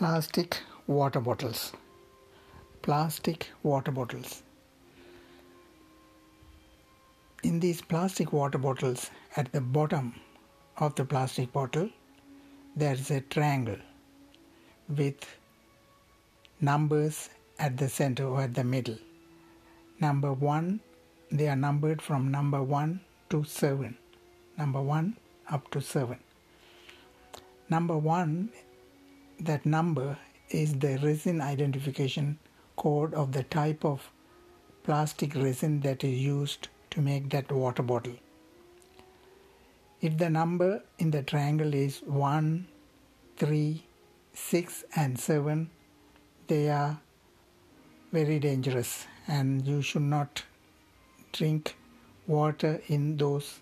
Plastic water bottles. Plastic water bottles. In these plastic water bottles, at the bottom of the plastic bottle, there is a triangle with numbers at the center or at the middle. Number one, they are numbered from number one to seven. Number one up to seven. Number one, that number is the resin identification code of the type of plastic resin that is used to make that water bottle. If the number in the triangle is 1, 3, 6, and 7, they are very dangerous and you should not drink water in those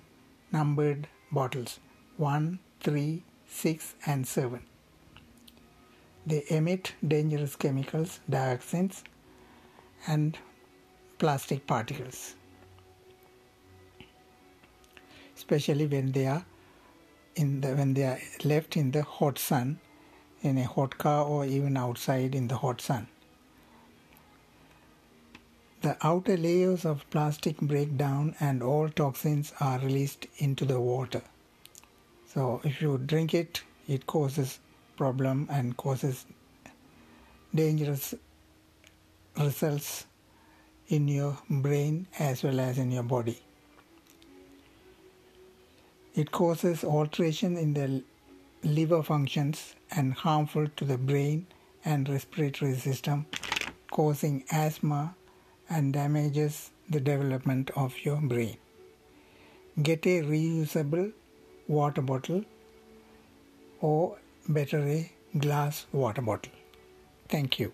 numbered bottles 1, 3, 6, and 7. They emit dangerous chemicals, dioxins, and plastic particles, especially when they are in the when they are left in the hot sun, in a hot car, or even outside in the hot sun. The outer layers of plastic break down and all toxins are released into the water. So if you drink it, it causes problem and causes dangerous results in your brain as well as in your body. It causes alteration in the liver functions and harmful to the brain and respiratory system, causing asthma and damages the development of your brain. Get a reusable water bottle or better a glass water bottle. Thank you.